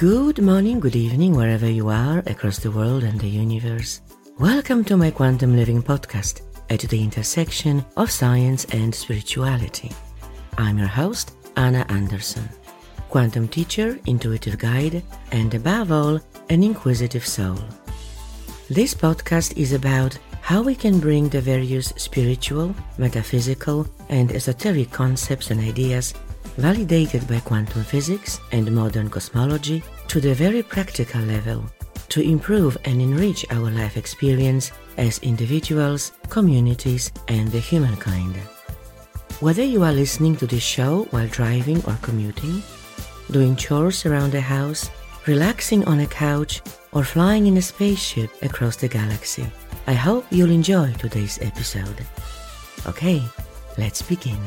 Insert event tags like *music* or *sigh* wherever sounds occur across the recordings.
Good morning, good evening, wherever you are across the world and the universe. Welcome to my Quantum Living podcast at the intersection of science and spirituality. I'm your host, Anna Anderson, quantum teacher, intuitive guide, and above all, an inquisitive soul. This podcast is about how we can bring the various spiritual, metaphysical, and esoteric concepts and ideas validated by quantum physics and modern cosmology to the very practical level to improve and enrich our life experience as individuals, communities, and the humankind. Whether you are listening to this show while driving or commuting, doing chores around the house, relaxing on a couch, or flying in a spaceship across the galaxy, I hope you'll enjoy today's episode. Okay, let's begin.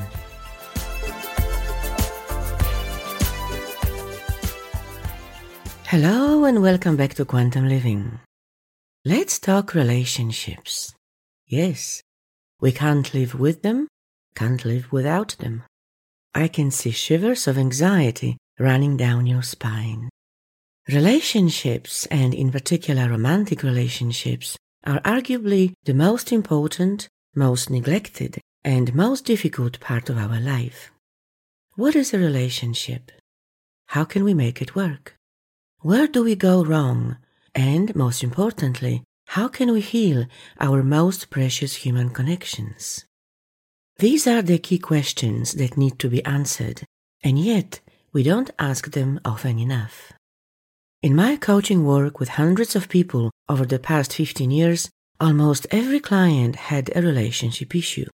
Hello and welcome back to Quantum Living. Let's talk relationships. Yes, we can't live with them, can't live without them. I can see shivers of anxiety running down your spine. Relationships, and in particular romantic relationships, are arguably the most important, most neglected, and most difficult part of our life. What is a relationship? How can we make it work? Where do we go wrong? And most importantly, how can we heal our most precious human connections? These are the key questions that need to be answered, and yet we don't ask them often enough. In my coaching work with hundreds of people over the past 15 years, almost every client had a relationship issue.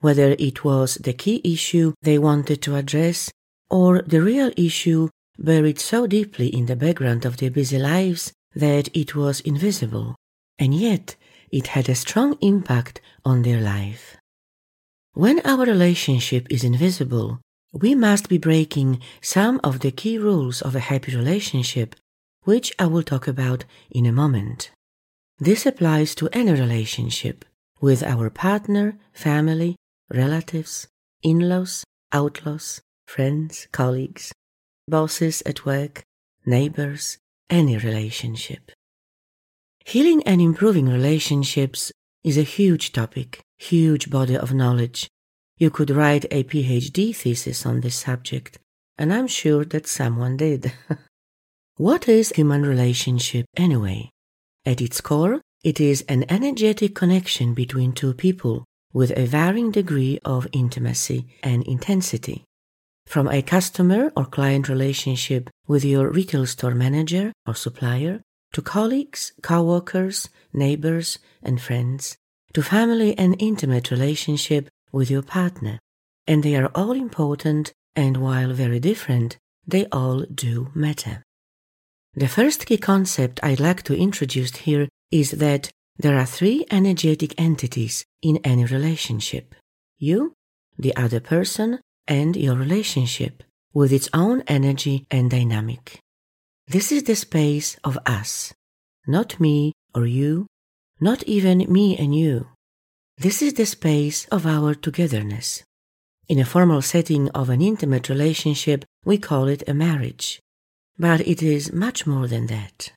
Whether it was the key issue they wanted to address or the real issue buried so deeply in the background of their busy lives that it was invisible, and yet it had a strong impact on their life. When our relationship is invisible, we must be breaking some of the key rules of a happy relationship, which I will talk about in a moment. This applies to any relationship with our partner, family, relatives, in laws, outlaws, friends, colleagues, bosses at work, neighbors, any relationship. Healing and improving relationships is a huge topic, huge body of knowledge. You could write a PhD thesis on this subject, and I'm sure that someone did. *laughs* what is human relationship anyway? At its core, it is an energetic connection between two people with a varying degree of intimacy and intensity from a customer or client relationship with your retail store manager or supplier to colleagues, co-workers, neighbors, and friends, to family and intimate relationship with your partner. And they are all important, and while very different, they all do matter. The first key concept I'd like to introduce here is that there are three energetic entities in any relationship. You, the other person, and your relationship with its own energy and dynamic. This is the space of us, not me or you, not even me and you. This is the space of our togetherness. In a formal setting of an intimate relationship, we call it a marriage. But it is much more than that.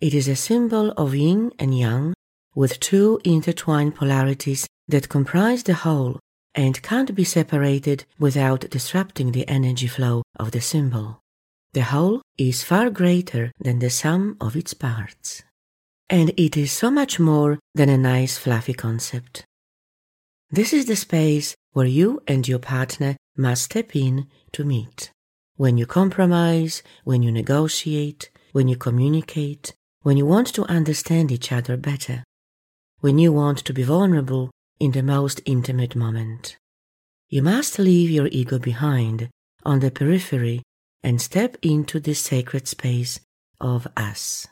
It is a symbol of yin and yang with two intertwined polarities that comprise the whole and can't be separated without disrupting the energy flow of the symbol. The whole is far greater than the sum of its parts. And it is so much more than a nice fluffy concept. This is the space where you and your partner must step in to meet. When you compromise, when you negotiate, when you communicate, when you want to understand each other better, when you want to be vulnerable in the most intimate moment. You must leave your ego behind on the periphery and step into this sacred space of us.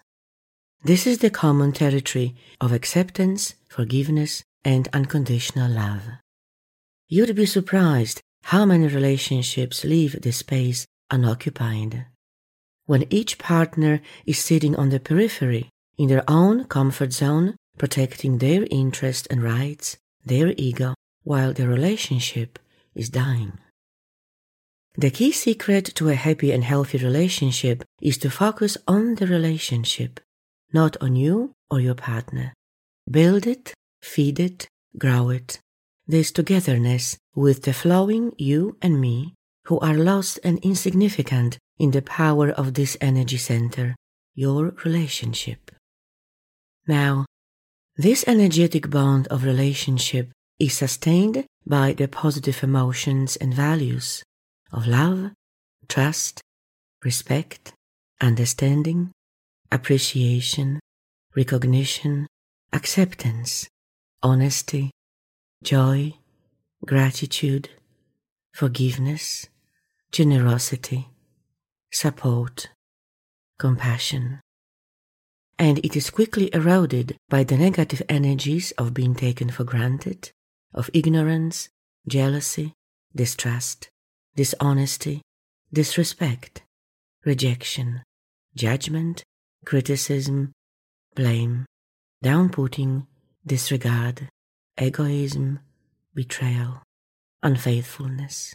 This is the common territory of acceptance, forgiveness, and unconditional love. You'd be surprised how many relationships leave this space unoccupied. When each partner is sitting on the periphery in their own comfort zone, protecting their interests and rights, their ego, while the relationship is dying. The key secret to a happy and healthy relationship is to focus on the relationship, not on you or your partner. Build it, feed it, grow it. This togetherness with the flowing you and me, who are lost and insignificant in the power of this energy center, your relationship. Now, this energetic bond of relationship is sustained by the positive emotions and values of love, trust, respect, understanding, appreciation, recognition, acceptance, honesty, joy, gratitude, forgiveness, generosity, support, compassion. And it is quickly eroded by the negative energies of being taken for granted, of ignorance, jealousy, distrust, dishonesty, disrespect, rejection, judgment, criticism, blame, downputting, disregard, egoism, betrayal, unfaithfulness,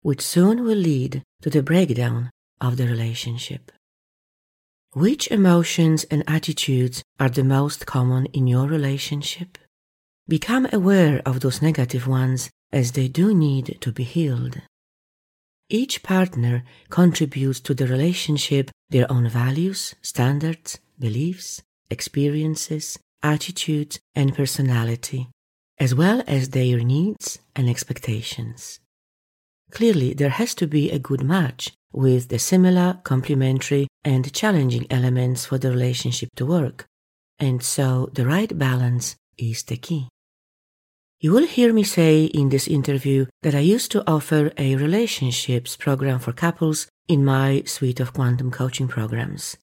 which soon will lead to the breakdown of the relationship. Which emotions and attitudes are the most common in your relationship? Become aware of those negative ones as they do need to be healed. Each partner contributes to the relationship their own values, standards, beliefs, experiences, attitudes, and personality, as well as their needs and expectations. Clearly, there has to be a good match with the similar, complementary, and challenging elements for the relationship to work, and so the right balance is the key. You will hear me say in this interview that I used to offer a relationships program for couples in my suite of quantum coaching programs.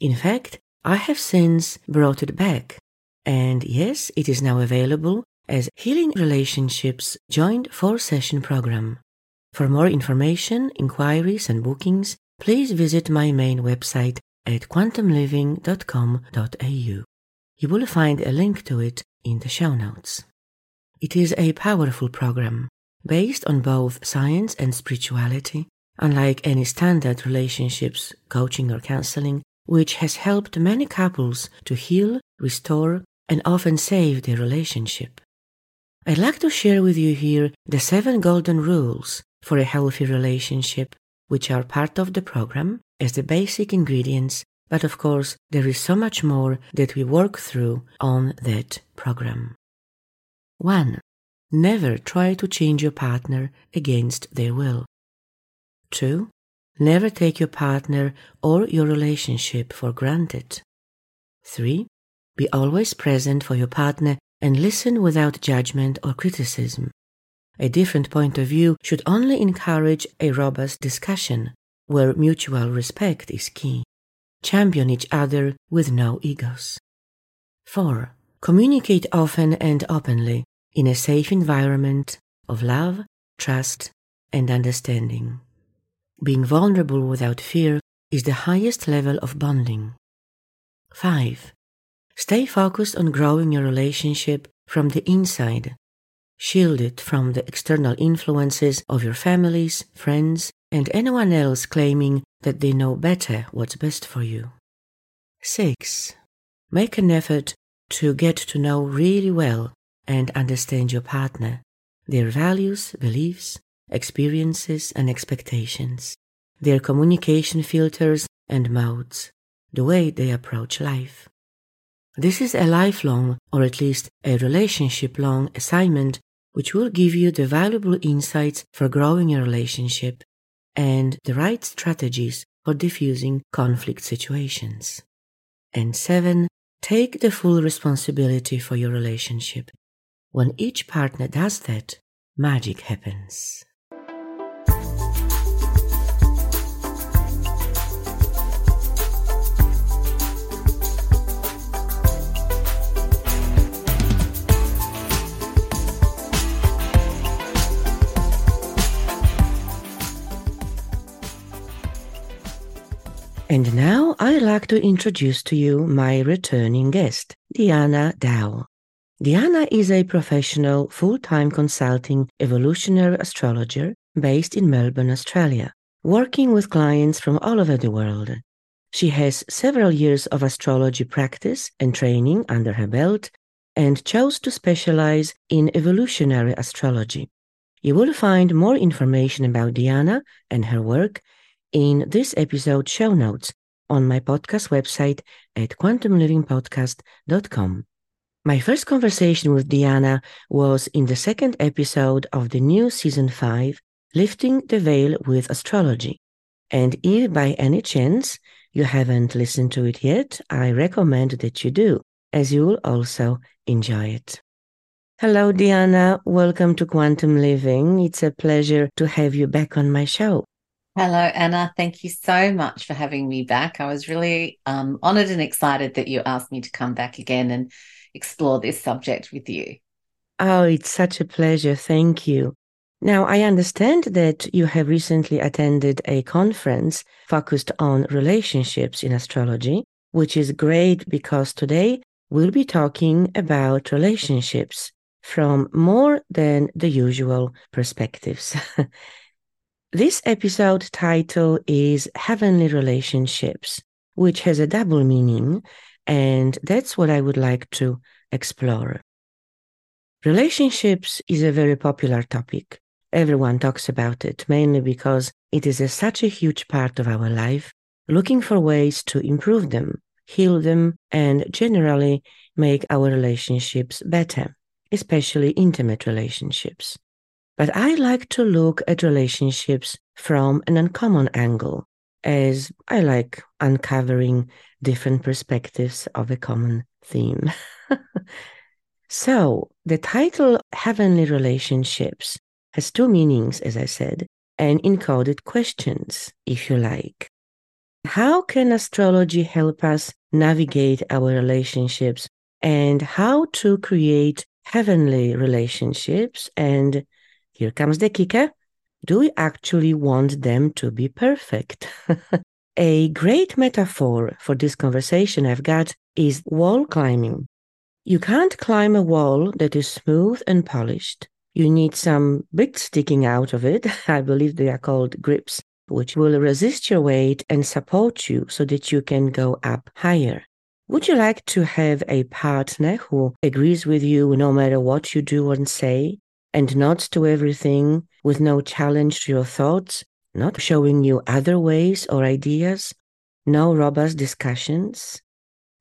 In fact, I have since brought it back. And yes, it is now available as Healing Relationships Joint 4 Session Program. For more information, inquiries, and bookings, please visit my main website at quantumliving.com.au. You will find a link to it in the show notes. It is a powerful program based on both science and spirituality, unlike any standard relationships, coaching, or counseling, which has helped many couples to heal, restore, and often save their relationship. I'd like to share with you here the seven golden rules for a healthy relationship, which are part of the program as the basic ingredients, but of course, there is so much more that we work through on that program. 1. Never try to change your partner against their will. 2. Never take your partner or your relationship for granted. 3. Be always present for your partner and listen without judgment or criticism. A different point of view should only encourage a robust discussion where mutual respect is key. Champion each other with no egos. 4. Communicate often and openly in a safe environment of love, trust, and understanding. Being vulnerable without fear is the highest level of bonding. 5. Stay focused on growing your relationship from the inside, shielded from the external influences of your families, friends, and anyone else claiming that they know better what's best for you. 6. Make an effort to get to know really well and understand your partner, their values, beliefs, experiences, and expectations, their communication filters and modes, the way they approach life. This is a lifelong, or at least a relationship long assignment which will give you the valuable insights for growing your relationship and the right strategies for diffusing conflict situations. And seven, take the full responsibility for your relationship when each partner does that, magic happens. And now I'd like to introduce to you my returning guest, Dijana Dawe. Dijana is a professional, full time consulting evolutionary astrologer, based in Melbourne, Australia, working with clients from all over the world. She has several years of astrology practice and training under her belt and chose to specialize in evolutionary astrology. You will find more information about Dijana and her work in this episode show notes on my podcast website at quantumlivingpodcast.com. My first conversation with Dijana was in the second episode of the new season 5, Lifting the Veil with Astrology. And if by any chance you haven't listened to it yet, I recommend that you do, as you will also enjoy it. Hello, Dijana. Welcome to Quantum Living. It's a pleasure to have you back on my show. Hello, Anna. Thank you so much for having me back. I was really um, honored and excited that you asked me to come back again and explore this subject with you. Oh, it's such a pleasure. Thank you. Now, I understand that you have recently attended a conference focused on relationships in astrology, which is great because today we'll be talking about relationships from more than the usual perspectives. *laughs* this episode title is Heavenly Relationships, which has a double meaning, and that's what I would like to explore. Relationships is a very popular topic. Everyone talks about it, mainly because it is a, such a huge part of our life, looking for ways to improve them, heal them, and generally make our relationships better especially intimate relationships. But I like to look at relationships from an uncommon angle, as I like uncovering different perspectives of a common theme. *laughs* so, the title Heavenly Relationships has two meanings, as I said, and encoded questions, if you like. How can astrology help us navigate our relationships and how to create heavenly relationships. And here comes the kicker do we actually want them to be perfect? *laughs* A great metaphor for this conversation I've got is wall climbing. You can't climb a wall that is smooth and polished. You need some bricks sticking out of it. *laughs* I believe they are called grips, which will resist your weight and support you so that you can go up higher. Would you like to have a partner who agrees with you no matter what you do and say, and nods to everything with no challenge to your thoughts, not showing you other ways or ideas, no robust discussions?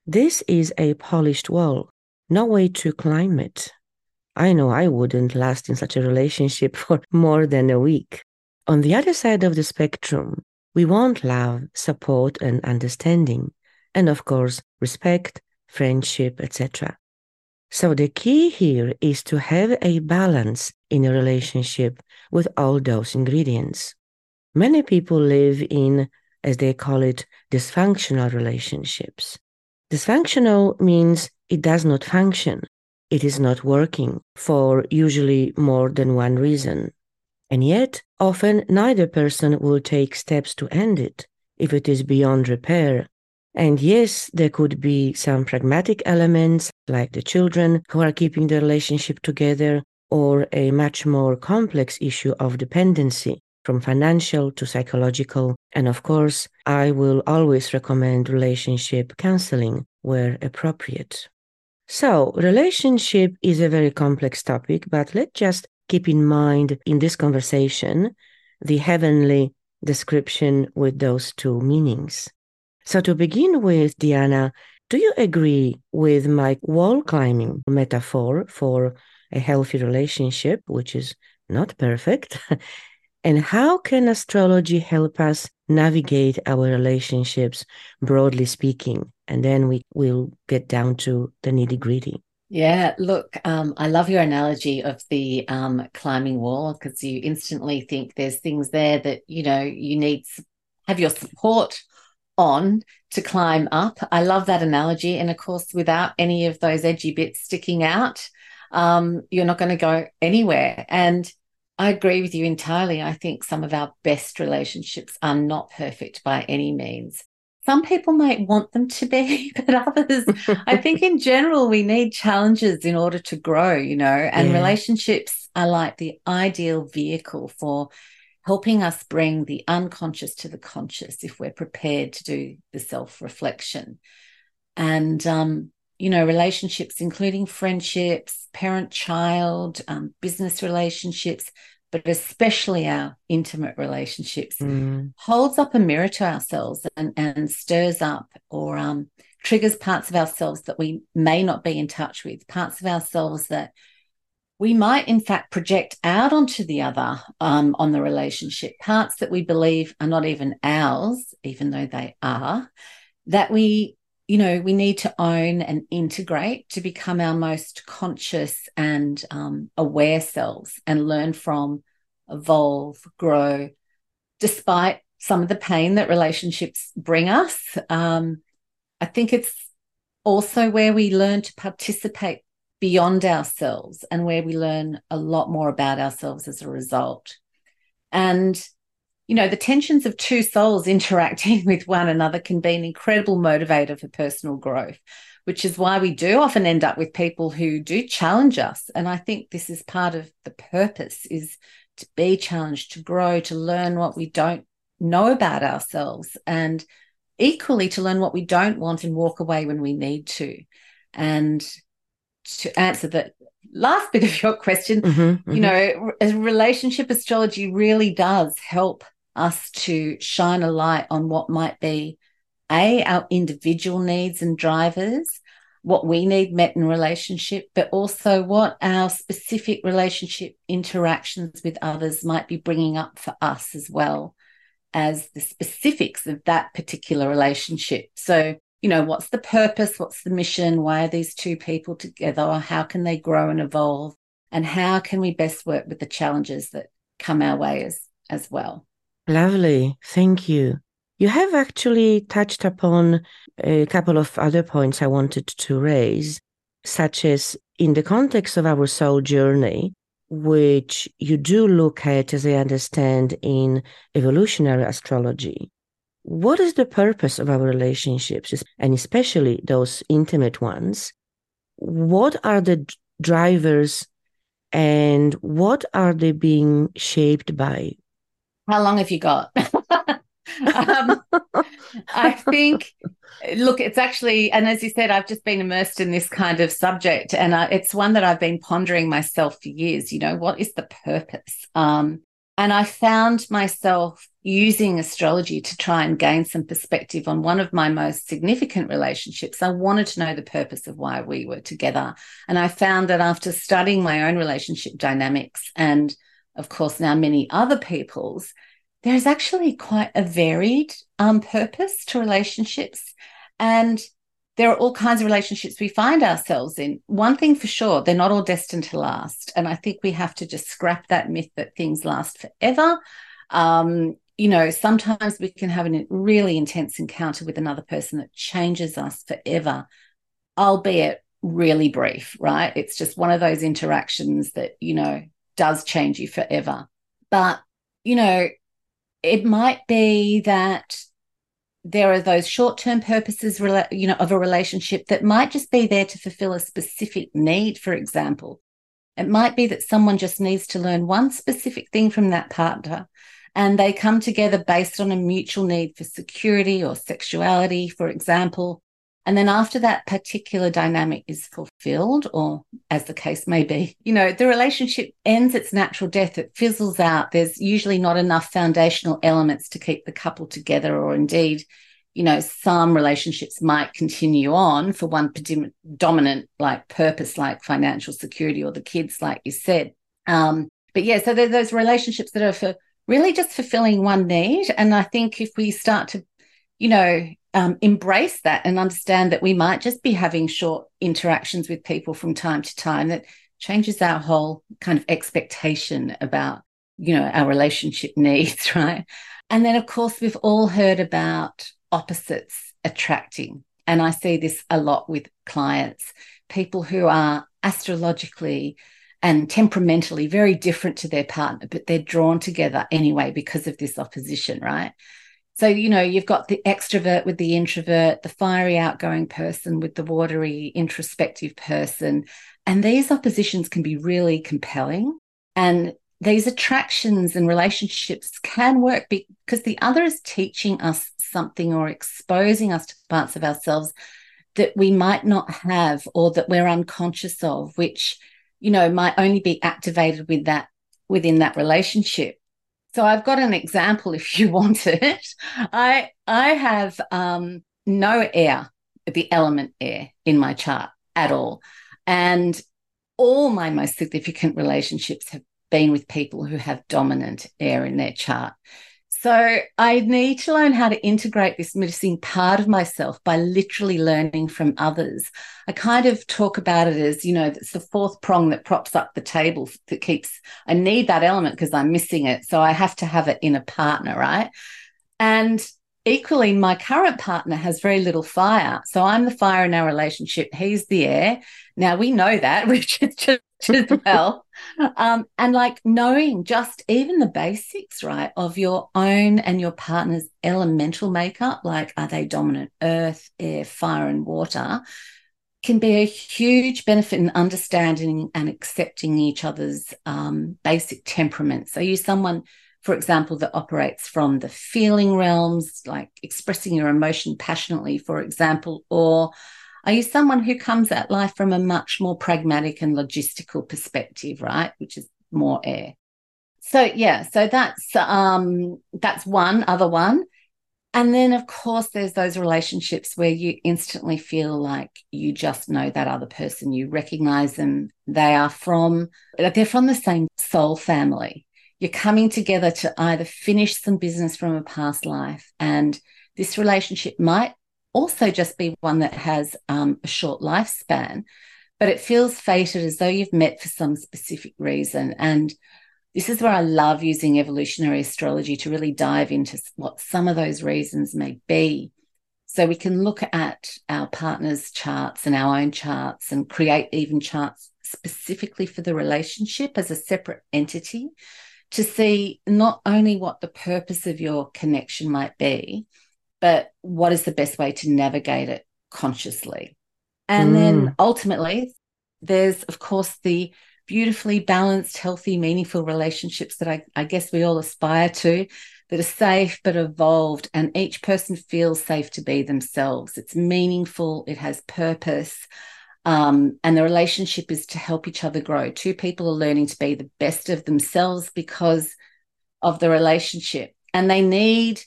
This is a polished wall, no way to climb it. I know I wouldn't last in such a relationship *laughs* for more than a week. On the other side of the spectrum, we want love, support, and understanding and of course, respect, friendship, etc. So the key here is to have a balance in a relationship with all those ingredients. Many people live in, as they call it, dysfunctional relationships. Dysfunctional means it does not function. It is not working for usually more than one reason. And yet, often neither person will take steps to end it if it is beyond repair and yes, there could be some pragmatic elements like the children who are keeping the relationship together or a much more complex issue of dependency from financial to psychological. And of course, I will always recommend relationship counseling where appropriate. So, relationship is a very complex topic, but let's just keep in mind in this conversation the heavenly description with those two meanings. So, to begin with, Dijana, do you agree with my wall climbing metaphor for a healthy relationship, which is not perfect? *laughs* and how can astrology help us navigate our relationships, broadly speaking? And then we will get down to the nitty gritty. Yeah, look, um, I love your analogy of the um, climbing wall because you instantly think there's things there that you know you need have your support on to climb up. I love that analogy. And of course, without any of those edgy bits sticking out, um, you're not going to go anywhere. And I agree with you entirely. I think some of our best relationships are not perfect by any means. Some people might want them to be, *laughs* but others, I think in general, we need challenges in order to grow, you know, and yeah. relationships are like the ideal vehicle for helping us bring the unconscious to the conscious if we're prepared to do the self reflection. And, um, you know, relationships, including friendships, parent child, um, business relationships, but especially our intimate relationships, mm. holds up a mirror to ourselves and, and stirs up or um, triggers parts of ourselves that we may not be in touch with, parts of ourselves that we might in fact project out onto the other um, on the relationship parts that we believe are not even ours even though they are that we you know we need to own and integrate to become our most conscious and um, aware selves and learn from evolve grow despite some of the pain that relationships bring us. Um, i think it's also where we learn to participate beyond ourselves and where we learn a lot more about ourselves as a result. And, you know, the tensions of two souls *laughs* interacting with one another can be an incredible motivator for personal growth, which is why we do often end up with people who do challenge us. And I think this is part of the purpose is to be challenged, to grow, to learn what we don't know about ourselves and equally to learn what we don't want and walk away when we need to. And to answer the last bit of your question, mm-hmm, mm-hmm. you know, relationship astrology really does help us to shine a light on what might be a our individual needs and drivers what we need met in relationship but also what our specific relationship interactions with others might be bringing up for us as well as the specifics of that particular relationship so you know, what's the purpose? What's the mission? Why are these two people together? How can they grow and evolve? And how can we best work with the challenges that come our way as, as well? Lovely. Thank you. You have actually touched upon a couple of other points I wanted to raise, such as in the context of our soul journey, which you do look at, as I understand, in evolutionary astrology what is the purpose of our relationships, and especially those intimate ones? What are the drivers and what are they being shaped by? How long have you got? *laughs* um, I think, look, it's actually, and as you said, I've just been immersed in this kind of subject, and uh, it's one that I've been pondering myself for years. You know, what is the purpose? Um, and I found myself using astrology to try and gain some perspective on one of my most significant relationships. I wanted to know the purpose of why we were together. And I found that after studying my own relationship dynamics and, of course, now many other people's, there's actually quite a varied um, purpose to relationships. And there are all kinds of relationships we find ourselves in. One thing for sure, they're not all destined to last. And I think we have to just scrap that myth that things last forever. Um, you know, sometimes we can have a really intense encounter with another person that changes us forever, albeit really brief, right? It's just one of those interactions that, you know, does change you forever. But, you know, it might be that there are those short-term purposes you know of a relationship that might just be there to fulfill a specific need for example. It might be that someone just needs to learn one specific thing from that partner and they come together based on a mutual need for security or sexuality for example and then after that particular dynamic is fulfilled or as the case may be you know the relationship ends its natural death it fizzles out there's usually not enough foundational elements to keep the couple together or indeed you know some relationships might continue on for one dominant like purpose like financial security or the kids like you said. Um but yeah so there's those relationships that are for really just fulfilling one need. And i think if we start to you know um, embrace that and understand that we might just be having short interactions with people from time to time that changes our whole kind of expectation about you know our relationship *laughs* needs right? And then of course we've all heard about opposites attracting. And i see this a lot with clients people who are astrologically and temperamentally very different to their partner but they're drawn together anyway because of this opposition right so, you know, you've got the extrovert with the introvert, the fiery, outgoing person with the watery, introspective person. And these oppositions can be really compelling. And these attractions and relationships can work because the other is teaching us something or exposing us to parts of ourselves that we might not have or that we're unconscious of, which, you know, might only be activated with that within that relationship. So I've got an example if you *laughs* want it. I I have um, no air, the element air in my chart at all. And all my most significant relationships have been with people who have dominant air in their chart. So I need to learn how to integrate this missing part of myself by literally learning from others. I kind of talk about it as, you know, it's the fourth prong that props up the table that keeps, I need that element because I'm missing it. So I have to have it in a partner, right? And equally, my current partner has very little fire. So I'm the fire in our relationship. He's the air. Now we know that, *laughs* which is just *laughs* as well. Um, and like knowing just even the basics, right, of your own and your partner's elemental makeup, like are they dominant earth, air, fire, and water, can be a huge benefit in understanding and accepting each other's um, basic temperaments. Are you someone for example, that operates from the feeling realms, like expressing your emotion passionately, for example, or are you someone who comes at life from a much more pragmatic and logistical perspective, right? Which is more air. So yeah, so that's um that's one other one. And then of course there's those relationships where you instantly feel like you just know that other person, you recognize them, they are from they're from the same soul family you're coming together to either finish some business from a past life. And this relationship might also just be one that has um, a short lifespan, but it feels fated as though you've met for some specific reason. And this is where I love using evolutionary astrology to really dive into what some of those reasons may be. So we can look at our partner's charts and our own charts and create even charts specifically for the relationship as a separate entity to see not only what the purpose of your connection might be, but what is the best way to navigate it consciously. And mm. then ultimately, there's, of course, the beautifully balanced, healthy, meaningful relationships that I, I guess we all aspire to that are safe but evolved, and each person feels safe to be themselves. It's meaningful, it has purpose. Um, and the relationship is to help each other grow. Two people are learning to be the best of themselves because of the relationship. And they need,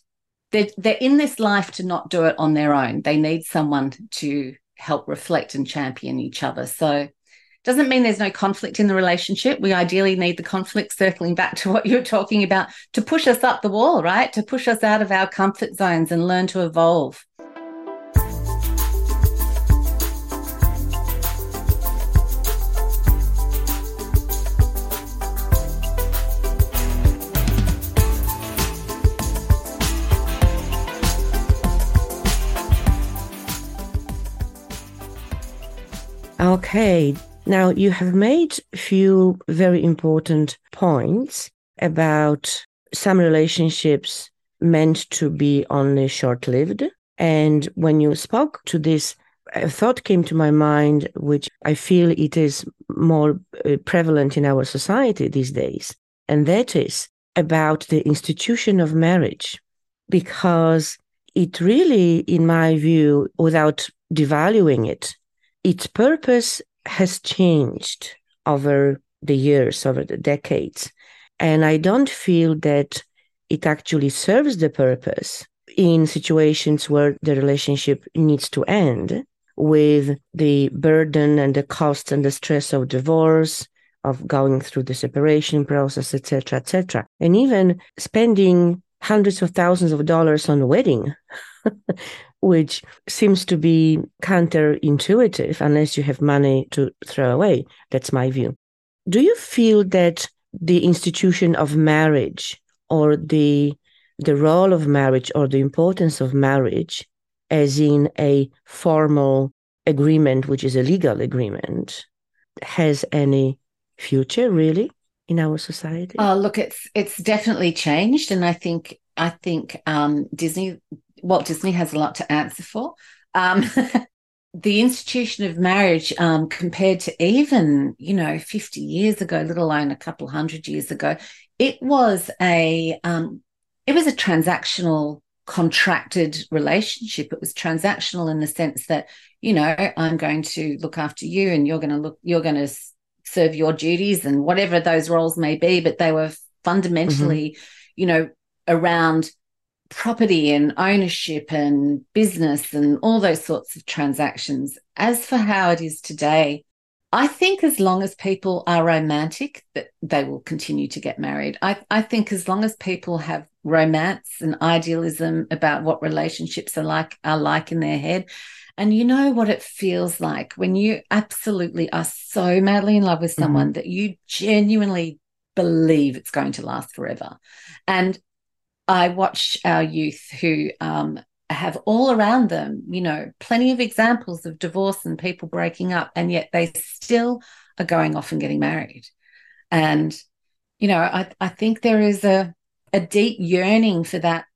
they're, they're in this life to not do it on their own. They need someone to help reflect and champion each other. So doesn't mean there's no conflict in the relationship. We ideally need the conflict, circling back to what you're talking about, to push us up the wall, right? To push us out of our comfort zones and learn to evolve. Okay. Now you have made a few very important points about some relationships meant to be only short lived. And when you spoke to this, a thought came to my mind, which I feel it is more uh, prevalent in our society these days. And that is about the institution of marriage, because it really, in my view, without devaluing it, its purpose has changed over the years, over the decades. And I don't feel that it actually serves the purpose in situations where the relationship needs to end with the burden and the cost and the stress of divorce of going through the separation process etc etc and even spending hundreds of thousands of dollars on a wedding *laughs* which seems to be counterintuitive unless you have money to throw away. That's my view. Do you feel that the institution of marriage or the the role of marriage or the importance of marriage as in a formal agreement which is a legal agreement has any future really in our society oh look it's it's definitely changed and i think i think um, disney Walt Disney has a lot to answer for. Um, *laughs* the institution of marriage um, compared to even you know 50 years ago let alone a couple hundred years ago it was a um, it was a transactional contracted relationship it was transactional in the sense that you know i'm going to look after you and you're going to look you're going to serve your duties and whatever those roles may be but they were fundamentally mm-hmm. you know around property and ownership and business and all those sorts of transactions. As for how it is today, I think as long as people are romantic, that they will continue to get married. I, I think as long as people have romance and idealism about what relationships are like are like in their head. And you know what it feels like when you absolutely are so madly in love with mm-hmm. someone mm-hmm. that you genuinely believe it's going to last forever. And I watch our youth who um, have all around them, you know, plenty of examples of divorce and people breaking up, and yet they still are going off and getting married. And, you know, I, I think there is a, a deep yearning for that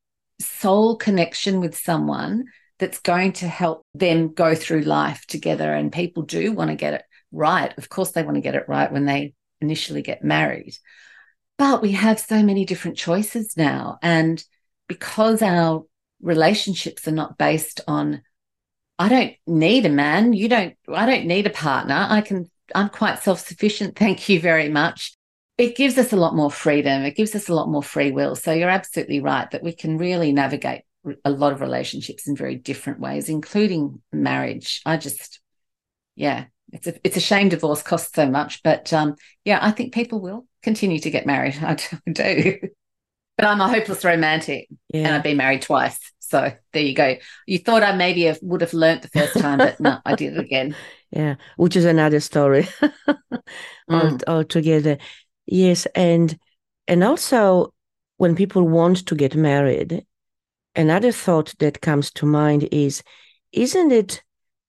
soul connection with someone that's going to help them go through life together. And people do want to get it right. Of course, they want to get it right when they initially get married. But we have so many different choices now. And because our relationships are not based on, I don't need a man, you don't, I don't need a partner. I can, I'm quite self sufficient. *laughs* Thank you very much. It gives us a lot more freedom. It gives us a lot more free will. So you're absolutely right that we can really navigate a lot of relationships in very different ways, including marriage. I just, yeah, it's a it's a shame divorce costs so much, but um, yeah, I think people will continue to get married. *laughs* I do, but I'm a hopeless romantic, yeah. and I've been married twice. So there you go. You thought I maybe have, would have learnt the first time, but no, I did it again. *laughs* *laughs* Yeah, which is another story mm. altogether. Yes, and and also when people want to get married, another thought that comes to mind is, isn't it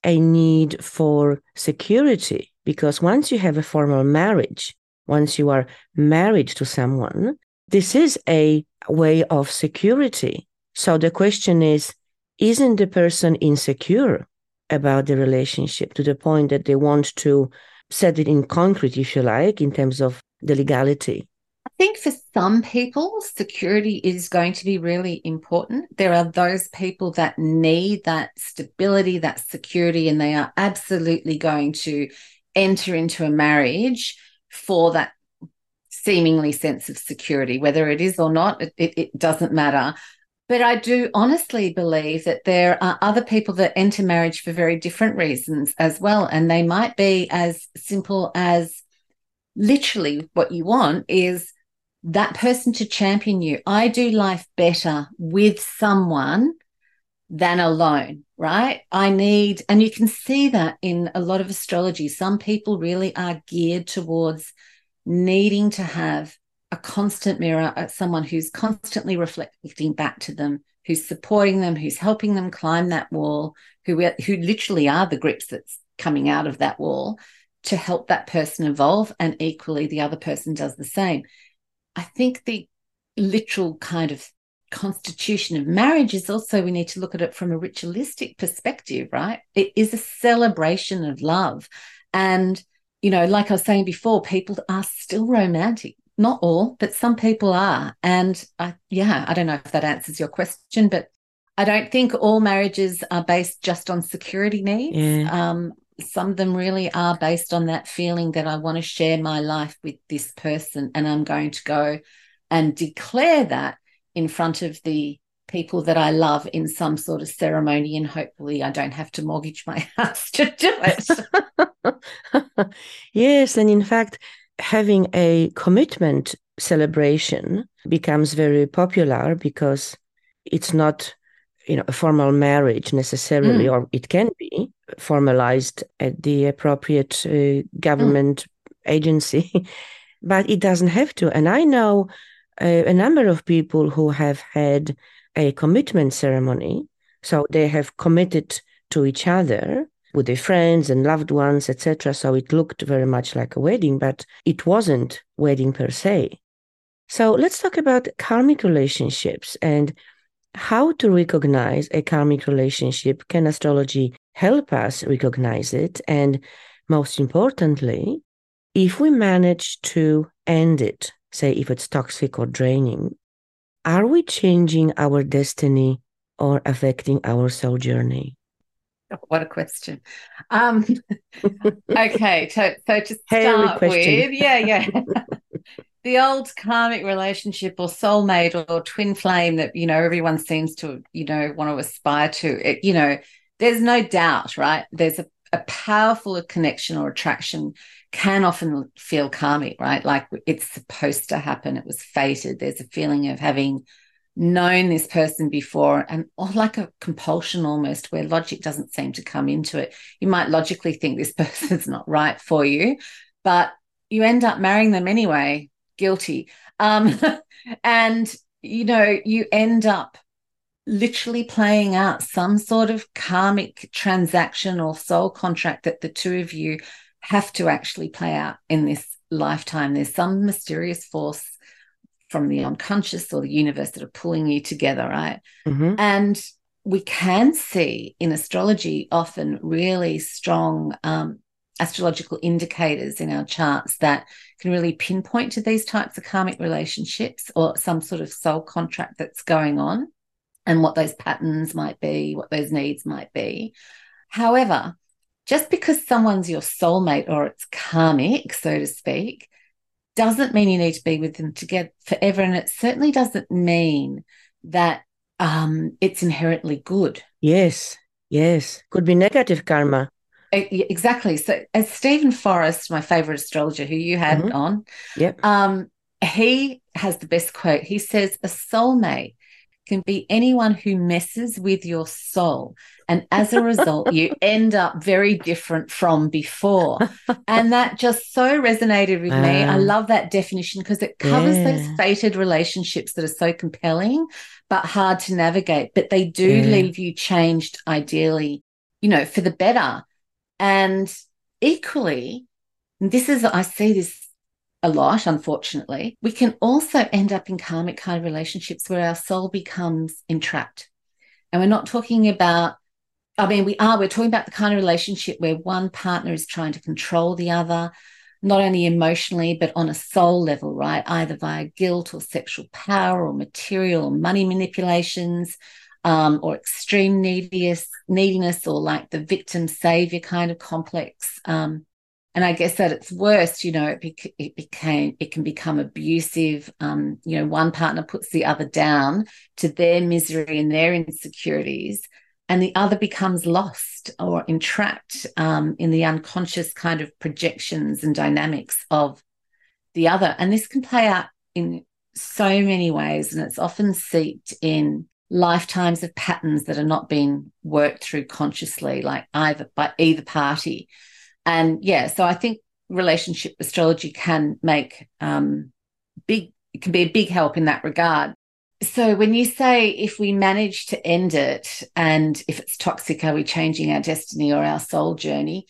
a need for security because once you have a formal marriage, once you are married to someone, this is a way of security. So the question is isn't the person insecure about the relationship to the point that they want to set it in concrete, if you like, in terms of the legality? Think for some people, security is going to be really important. There are those people that need that stability, that security, and they are absolutely going to enter into a marriage for that seemingly sense of security, whether it is or not, it, it doesn't matter. But I do honestly believe that there are other people that enter marriage for very different reasons as well. And they might be as simple as literally what you want is that person to champion you. I do life better with someone than alone, right? I need, and you can see that in a lot of astrology. Some people really are geared towards needing to have a constant mirror, uh, someone who's constantly reflecting back to them, who's supporting them, who's helping them climb that wall, who who literally are the grips that's coming out of that wall to help that person evolve, and equally the other person does the same. I think the literal kind of constitution of marriage is also we need to look at it from a ritualistic perspective, right? It is a celebration of love. And, you know, like I was saying before, people are still romantic. Not all, but some people are. And I, yeah, I don't know if that answers your question, but I don't think all marriages are based just on security needs. Yeah. Um, some of them really are based on that feeling that I want to share my life with this person and I'm going to go and declare that in front of the people that I love in some sort of ceremony and hopefully I don't have to mortgage my *laughs* house to do it. *laughs* yes, and in fact having a commitment celebration becomes very popular because it's not you know a formal marriage necessarily mm. or it can be formalized at the appropriate uh, government mm. agency *laughs* but it doesn't have to and i know uh, a number of people who have had a commitment ceremony so they have committed to each other with their friends and loved ones etc so it looked very much like a wedding but it wasn't wedding per se so let's talk about karmic relationships and how to recognize a karmic relationship? Can astrology help us recognize it. And most importantly, if we manage to end it, say if it's toxic or draining, are we changing our destiny or affecting our soul journey? *laughs* What a question. Um, *laughs* okay, so, so to start with, yeah, yeah. *laughs* the old karmic relationship or soulmate or, twin flame that, you know, everyone seems to, you know, want to aspire to, it, you know, there's no doubt, right? There's a, a powerful connection or attraction can often feel karmic, right? Like it's supposed to happen. It was fated. There's a feeling of having known this person before and or like a compulsion almost where logic doesn't seem to come into it. You might logically think this *laughs* person's not right for you, but you end up marrying them anyway, guilty. Um, *laughs* and you know, you end up literally playing out some sort of karmic transaction or soul contract that the two of you have to actually play out in this lifetime. There's some mysterious force from the unconscious or the universe that are pulling you together, right? Mm-hmm. And we can see in astrology often really strong um, astrological indicators in our charts that can really pinpoint to these types of karmic relationships or some sort of soul contract that's going on and what those patterns might be, what those needs might be. However, just because someone's your soulmate or it's karmic, so to speak, doesn't mean you need to be with them together forever. And it certainly doesn't mean that um, it's inherently good. Yes, yes. Could be negative karma. Exactly. So, as Steven Forrest, my favorite astrologer who you had mm-hmm. on, yep. Um, he has the best quote. He says, A soulmate can be anyone who messes with your soul. And as a result, you *laughs* end up very different from before. And that just so resonated with uh, me. I love that definition because it covers yeah. those fated relationships that are so compelling, but hard to navigate. But they do yeah. leave you changed, ideally, you know, for the better. And equally, this is, I see this a lot, unfortunately, we can also end up in karmic kind of relationships where our soul becomes entrapped. And we're not talking about, I mean, we are, we're talking about the kind of relationship where one partner is trying to control the other, not only emotionally, but on a soul level, right? Either via guilt or sexual power or material or money manipulations. Um, or extreme neediness, neediness, or like the victim savior kind of complex. Um, and I guess at its worst, you know, it, bec- it became it can become abusive. Um, you know, one partner puts the other down to their misery and their insecurities, and the other becomes lost or entrapped um, in the unconscious kind of projections and dynamics of the other. And this can play out in so many ways, and it's often seeped in lifetimes of patterns that are not being worked through consciously, like either by either party. And yeah, so I think relationship astrology can make um, big, it can be a big help in that regard. So when you say if we manage to end it and if it's toxic, are we changing our destiny or our soul journey?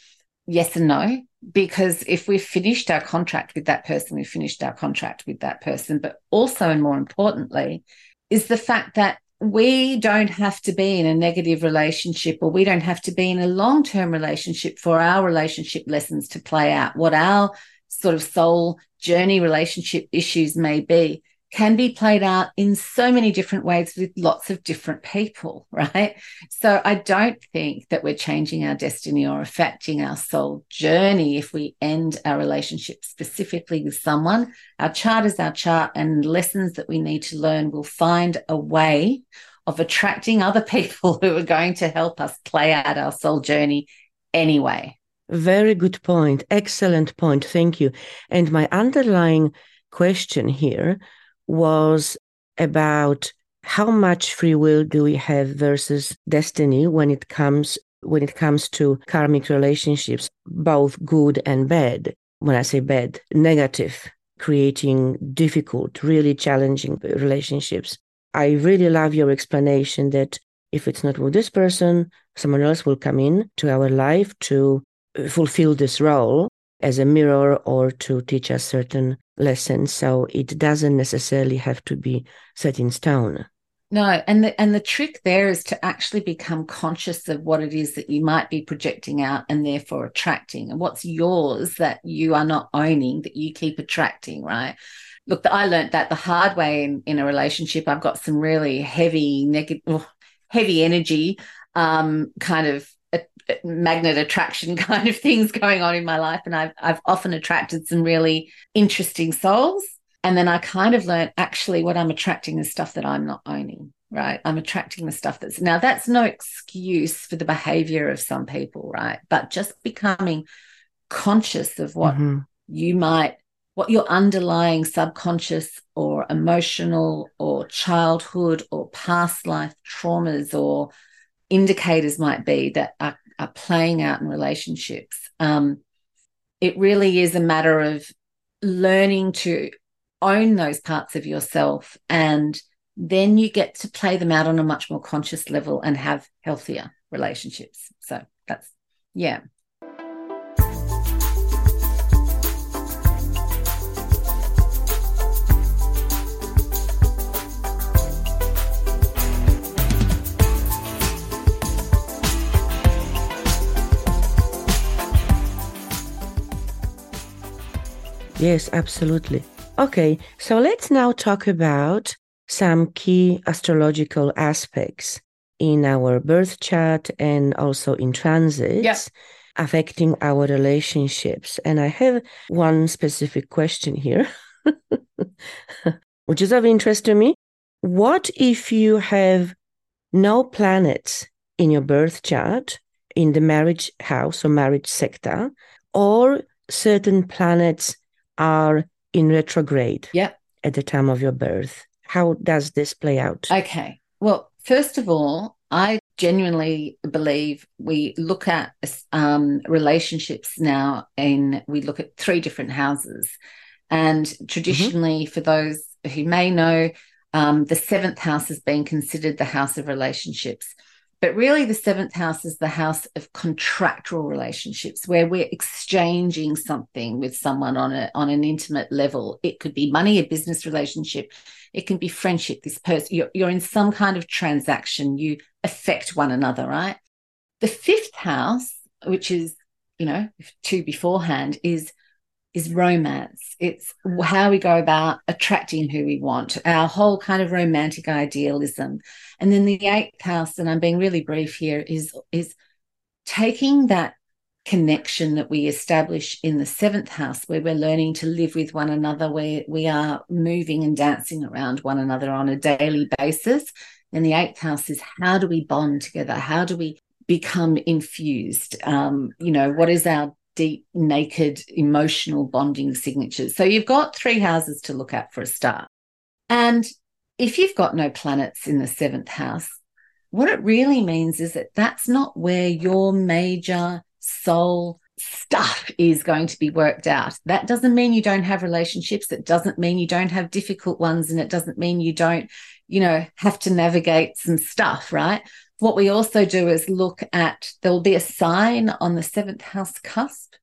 Yes and no. Because if we've finished our contract with that person, we've finished our contract with that person. But also, and more importantly, is the fact that we don't have to be in a negative relationship or we don't have to be in a long term relationship for our relationship lessons to play out. What our sort of soul journey relationship issues may be can be played out in so many different ways with lots of different people, *laughs* right? So I don't think that we're changing our destiny or affecting our soul journey if we end our relationship specifically with someone. Our chart is our chart, and lessons that we need to learn will find a way of attracting other *laughs* people who are going to help us play out our soul journey anyway. Very good point. Excellent point. Thank you. And my underlying question here was about how much free will do we have versus destiny when it comes when it comes to karmic relationships both good and bad. When i say bad negative creating difficult really challenging relationships. I really love your explanation that if it's not with this person someone else will come in to our life to fulfill this role as a mirror or to teach us certain lessons. So it doesn't necessarily have to be set in stone. No, and the and the trick there is to actually become conscious of what it is that you might be projecting out and therefore attracting, and what's yours that you are not owning that you keep attracting, right? Look, I learned that the hard way in, in a relationship. I've got some really heavy negative, heavy energy, um, kind of magnet attraction *laughs* kind of things going on in my life, and I've I've often attracted some really interesting souls and then I kind of learned actually what I'm attracting is stuff that I'm not owning, right? I'm attracting the stuff that's now that's no excuse for the behavior of some people, right? But just becoming conscious of what mm-hmm. you might, what your underlying subconscious or emotional or childhood or past life traumas or indicators might be that are, are playing out in relationships. Um, it really is a matter of learning to own those parts of yourself and then you get to play them out on a much more conscious level and have healthier relationships so that's yeah Yes, absolutely. Okay, so let's now talk about some key astrological aspects in our birth chart and also in transits yeah. affecting our relationships. And I have one specific question here, *laughs* which is of interest to me. What if you have no planets in your birth chart in the marriage house or marriage sector, or certain planets are in retrograde yeah. at the time of your birth. How does this play out? Okay. Well, first of all, I genuinely believe we look at um, relationships now and we look at three different houses. And traditionally, mm-hmm. for those who may know, um, the seventh house has been considered the house of relationships. But really, the seventh house is the house of contractual relationships where we're exchanging something with someone on a on an intimate level. It could be money, a business relationship, it can be friendship. This person, you're, you're in some kind of transaction, you affect one another, right? The fifth house, which is, you know, two beforehand, is is romance. It's how we go about attracting who we want, our whole kind of romantic idealism. And then the eighth house, and I'm being really brief here, is is taking that connection that we establish in the seventh house where we're learning to live with one another where we are moving and dancing around one another on a daily basis and the eighth house is how do we bond together how do we become infused um, you know what is our deep, naked, emotional bonding signatures. So you've got three houses to look at for a start. And if you've got no planets in the seventh house, what it really means is that that's not where your major soul stuff is going to be worked out. That doesn't mean you don't have relationships. It doesn't mean you don't have difficult ones. And it doesn't mean you don't, you know, have to navigate some stuff, right? What we also do is look at there'll be a sign on the seventh house cusp,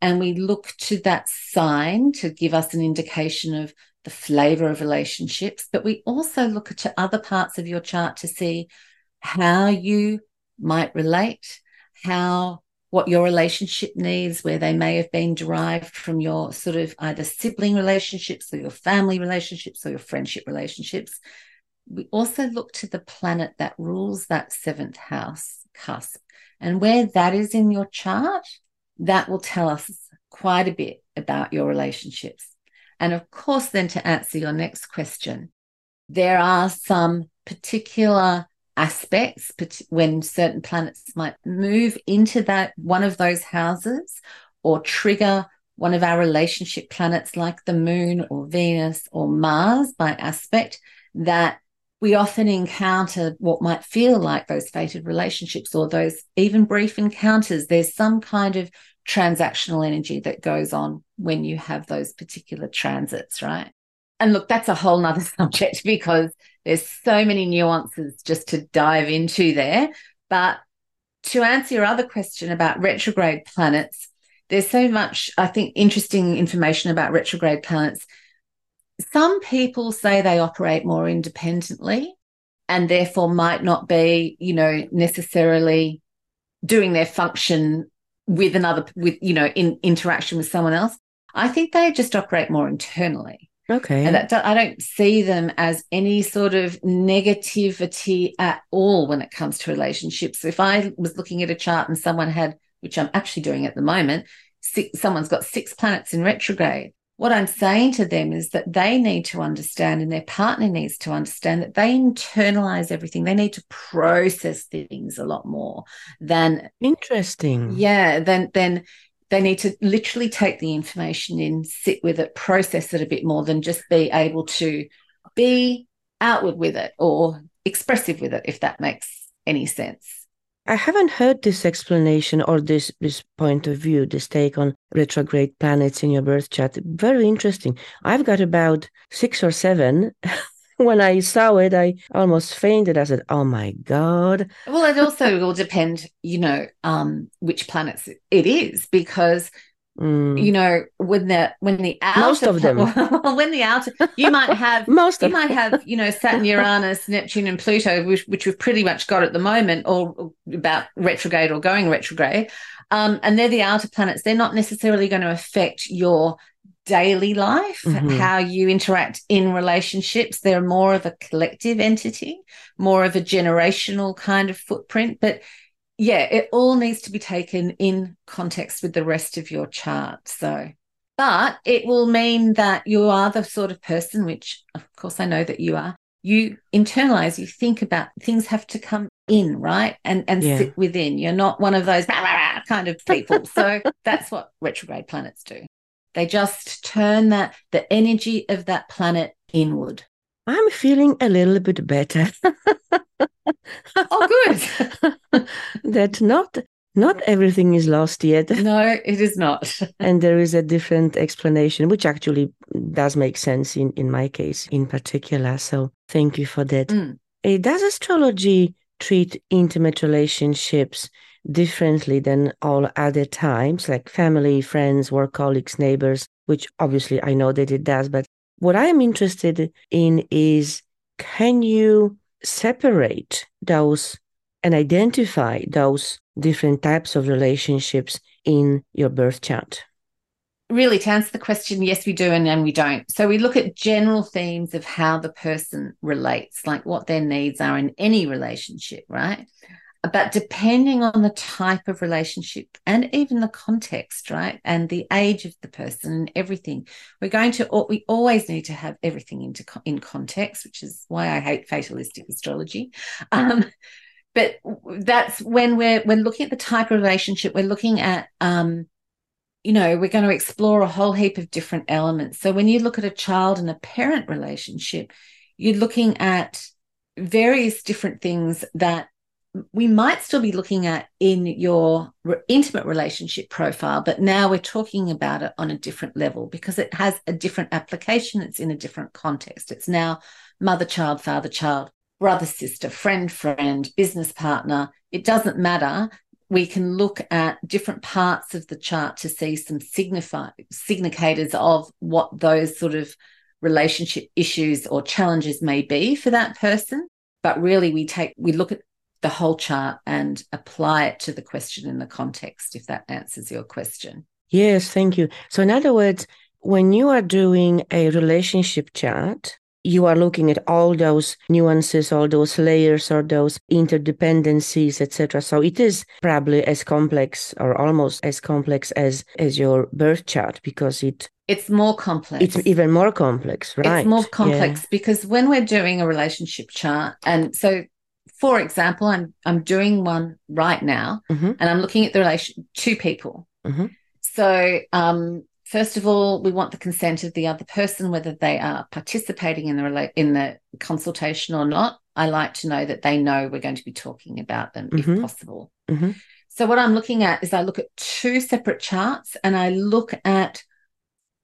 and we look to that sign to give us an indication of the flavor of relationships. But we also look to other parts of your chart to see how you might relate, how what your relationship needs, where they may have been derived from your sort of either sibling relationships or your family relationships or your friendship relationships we also look to the planet that rules that seventh house cusp. And where that is in your chart, that will tell us quite a bit about your relationships. And of course, then to answer your next question, there are some particular aspects when certain planets might move into that one of those houses or trigger one of our relationship planets like the moon or Venus or Mars by aspect that we often encounter what might feel like those fated relationships or those even brief encounters. There's some kind of transactional energy that goes on when you have those particular transits, right? And look, that's a whole nother *laughs* subject because there's so many nuances just to dive into there. But to answer your other question about retrograde planets, there's so much, I think, interesting information about retrograde planets some people say they operate more independently and therefore might not be, you know, necessarily doing their function with another, with, you know, in interaction with someone else. I think they just operate more internally. Okay. And that, I don't see them as any sort of negativity at all when it comes to relationships. If I was looking at a chart and someone had, which I'm actually doing at the moment, six, someone's got six planets in retrograde, what I'm saying to them is that they need to understand and their partner needs to understand that they internalize everything. They need to process things a lot more than interesting. Yeah, then then they need to literally take the information in, sit with it, process it a bit more than just be able to be outward with it or expressive with it, if that makes any sense. I haven't heard this explanation or this this point of view, this take on retrograde planets in your birth chart. Very interesting. I've got about six or seven. *laughs* when I saw it, I almost fainted. I said, "Oh my god!" Well, it also will depend, you know, um, which planets it is, because Mm. You know, when the when the outer most of them *laughs* when the outer you might have *laughs* most you might have you know Saturn, Uranus, *laughs* Neptune, and Pluto, which, which we've pretty much got at the moment, or about retrograde or going retrograde, um, and they're the outer planets. They're not necessarily going to affect your daily life, mm-hmm. how you interact in relationships. They're more of a collective entity, more of a generational kind of footprint, but yeah, it all needs to be taken in context with the rest of your chart. So, but it will mean that you are the sort of person, which of course I know that you are. You internalize, you think about things have to come in, right? And and yeah. sit within. You're not one of those kind of people. *laughs* so that's what retrograde planets do. They just turn that the energy of that planet inward. I'm feeling a little bit better. oh, good. *laughs* that not not everything is lost yet. No, it is not. *laughs* and there is a different explanation, which actually does make sense in, in my case in particular. So thank you for that. Mm. Uh, does astrology treat intimate relationships differently than all other times, like family, friends, work colleagues, neighbors, which obviously I know that it does. But what I am interested in is can you separate those and identify those different types of relationships in your birth chart? Really, to answer the question, yes, we do, and then we don't. So we look at general themes of how the person relates, like what their needs are in any relationship, right? But depending on the type of relationship and even the context right and the age of the person and everything we're going to we always need to have everything into in context which is why i hate fatalistic astrology. Um, but that's when we're we're looking at the type of relationship we're looking at um, you know we're going to explore a whole heap of different elements. So when you look at a child and a parent relationship you're looking at various different things that we might still be looking at in your re- intimate relationship profile, but now we're talking about it on a different level because it has a different application. It's in a different context. It's now mother child, father child, brother sister, friend friend, business partner. It doesn't matter. We can look at different parts of the chart to see some signify of what those sort of relationship issues or challenges may be for that person but really we take we look at the whole chart and apply it to the question in the context, if that answers your question. Yes, thank you. So, in other words, when you are doing a relationship chart, you are looking at all those nuances, all those layers, or those interdependencies, etc. So it is probably as complex, or almost as complex as as your birth chart, because it it's more complex. It's even more complex, right? It's more complex yeah. because when we're doing a relationship chart, and so for example, I'm I'm doing one right now, mm-hmm. and I'm looking at the relation two people. Mm-hmm. So, um, first of all, we want the consent of the other person, whether they are participating in the rela- in the consultation or not. I like to know that they know we're going to be talking about them, mm-hmm. if possible. Mm-hmm. So, what I'm looking at is I look at two separate charts, and I look at